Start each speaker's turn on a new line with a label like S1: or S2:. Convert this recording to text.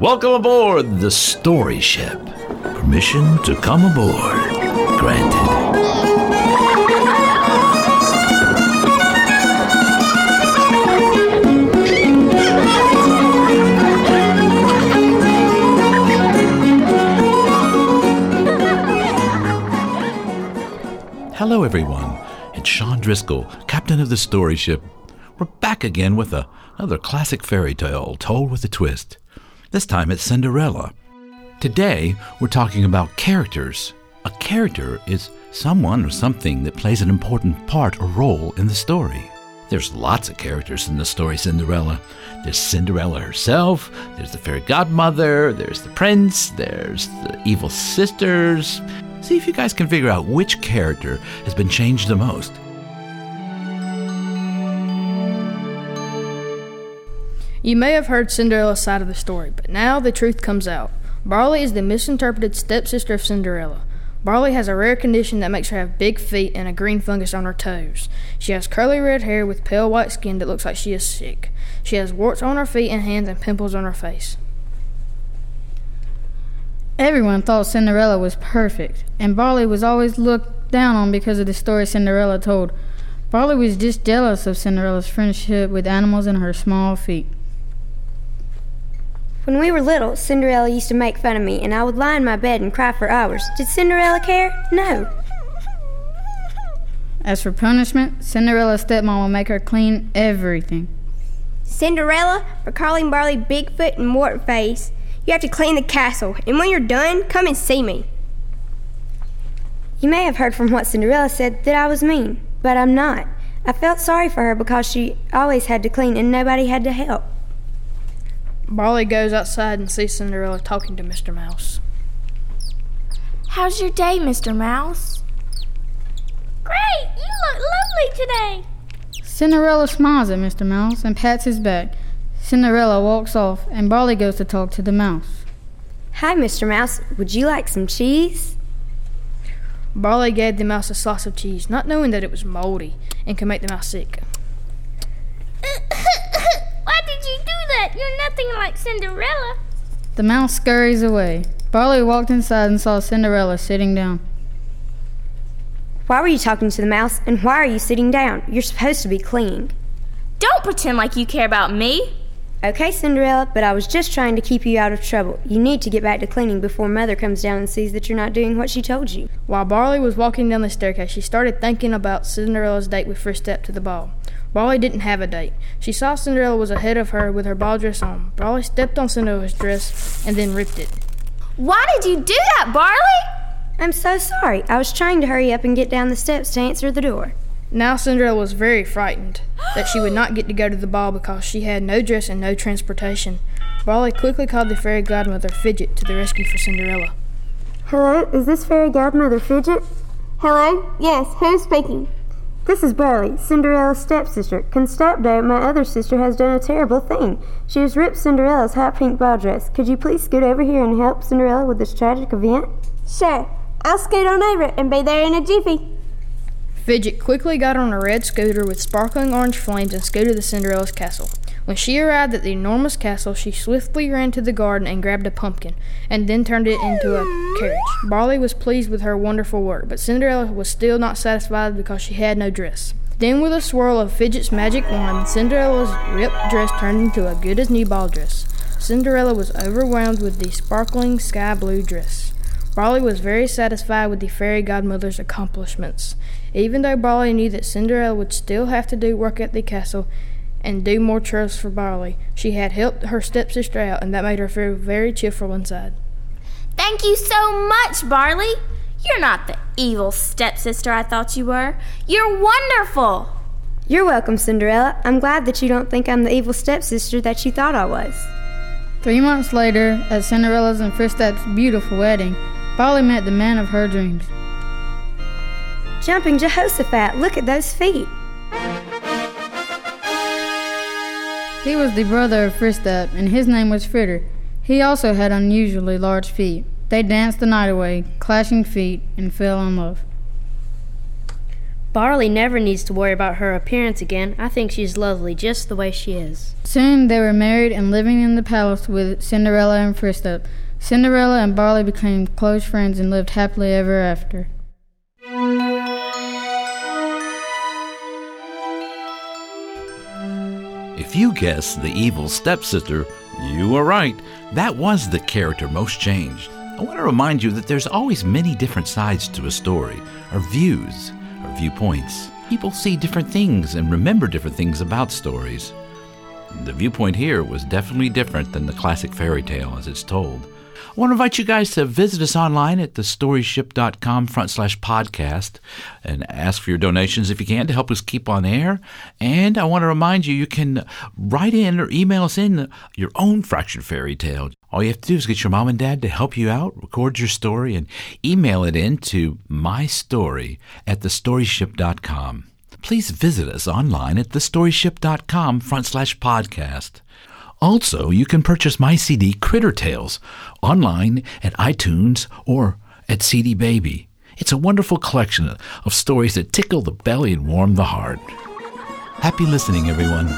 S1: Welcome aboard the story ship. Permission to come aboard granted. Hello, everyone. It's Sean Driscoll, captain of the story ship. We're back again with a, another classic fairy tale told with a twist. This time it's Cinderella. Today, we're talking about characters. A character is someone or something that plays an important part or role in the story. There's lots of characters in the story Cinderella. There's Cinderella herself, there's the fairy godmother, there's the prince, there's the evil sisters. See if you guys can figure out which character has been changed the most.
S2: You may have heard Cinderella's side of the story, but now the truth comes out. Barley is the misinterpreted stepsister of Cinderella. Barley has a rare condition that makes her have big feet and a green fungus on her toes. She has curly red hair with pale white skin that looks like she is sick. She has warts on her feet and hands and pimples on her face.
S3: Everyone thought Cinderella was perfect, and Barley was always looked down on because of the story Cinderella told. Barley was just jealous of Cinderella's friendship with animals and her small feet.
S4: When we were little, Cinderella used to make fun of me, and I would lie in my bed and cry for hours. Did Cinderella care? No.
S3: As for punishment, Cinderella's stepmom will make her clean everything.
S5: Cinderella, for calling Barley Bigfoot and Wart Face, you have to clean the castle, and when you're done, come and see me.
S4: You may have heard from what Cinderella said that I was mean, but I'm not. I felt sorry for her because she always had to clean and nobody had to help.
S2: Barley goes outside and sees Cinderella talking to Mr. Mouse.
S6: How's your day, Mr. Mouse?
S7: Great! You look lovely today.
S3: Cinderella smiles at Mr. Mouse and pats his back. Cinderella walks off, and Barley goes to talk to the mouse.
S4: Hi, Mr. Mouse. Would you like some cheese?
S2: Barley gave the mouse a slice of cheese, not knowing that it was moldy and could make the mouse sick.
S7: Why did you do that? Nothing like Cinderella.
S3: The mouse scurries away. Barley walked inside and saw Cinderella sitting down.
S4: Why were you talking to the mouse, and why are you sitting down? You're supposed to be cleaning.
S6: Don't pretend like you care about me.
S4: Okay, Cinderella, but I was just trying to keep you out of trouble. You need to get back to cleaning before Mother comes down and sees that you're not doing what she told you.
S2: While Barley was walking down the staircase, she started thinking about Cinderella's date with First Step to the ball. Barley didn't have a date. She saw Cinderella was ahead of her with her ball dress on. Barley stepped on Cinderella's dress and then ripped it.
S6: Why did you do that, Barley?
S4: I'm so sorry. I was trying to hurry up and get down the steps to answer the door.
S2: Now Cinderella was very frightened that she would not get to go to the ball because she had no dress and no transportation. Barley quickly called the fairy godmother Fidget to the rescue for Cinderella.
S4: Hello, is this fairy godmother Fidget?
S5: Hello? Yes, who's speaking?
S4: This is Barley, Cinderella's stepsister. Constapdo, my other sister, has done a terrible thing. She has ripped Cinderella's hot pink ball dress. Could you please scoot over here and help Cinderella with this tragic event?
S5: Sure. I'll scoot on over and be there in a jiffy.
S2: Fidget quickly got on a red scooter with sparkling orange flames and scooted to Cinderella's castle. When she arrived at the enormous castle, she swiftly ran to the garden and grabbed a pumpkin, and then turned it into a carriage. Barley was pleased with her wonderful work, but Cinderella was still not satisfied because she had no dress. Then, with a swirl of Fidget's magic wand, Cinderella's ripped dress turned into a good as new ball dress. Cinderella was overwhelmed with the sparkling sky blue dress. Barley was very satisfied with the fairy godmother's accomplishments. Even though Barley knew that Cinderella would still have to do work at the castle and do more chores for Barley, she had helped her stepsister out, and that made her feel very cheerful inside.
S6: Thank you so much, Barley. You're not the evil stepsister I thought you were. You're wonderful.
S4: You're welcome, Cinderella. I'm glad that you don't think I'm the evil stepsister that you thought I was.
S3: Three months later, at Cinderella's and Firstep's beautiful wedding, Barley met the man of her dreams.
S4: Jumping Jehoshaphat, look at those feet.
S3: He was the brother of Firstep, and his name was Fritter. He also had unusually large feet. They danced the night away, clashing feet, and fell in love.
S8: Barley never needs to worry about her appearance again. I think she's lovely just the way she is.
S3: Soon they were married and living in the palace with Cinderella and Fristo. Cinderella and Barley became close friends and lived happily ever after.
S1: If you guessed the evil stepsister, you were right. That was the character most changed. I want to remind you that there's always many different sides to a story, or views, or viewpoints. People see different things and remember different things about stories. The viewpoint here was definitely different than the classic fairy tale as it's told. I want to invite you guys to visit us online at thestoryship.com front slash podcast and ask for your donations if you can to help us keep on air. And I want to remind you, you can write in or email us in your own fractured fairy tale. All you have to do is get your mom and dad to help you out, record your story, and email it in to mystory at thestoryship.com. Please visit us online at thestoryship.com front slash podcast. Also, you can purchase my CD Critter Tales online at iTunes or at CD Baby. It's a wonderful collection of stories that tickle the belly and warm the heart. Happy listening, everyone.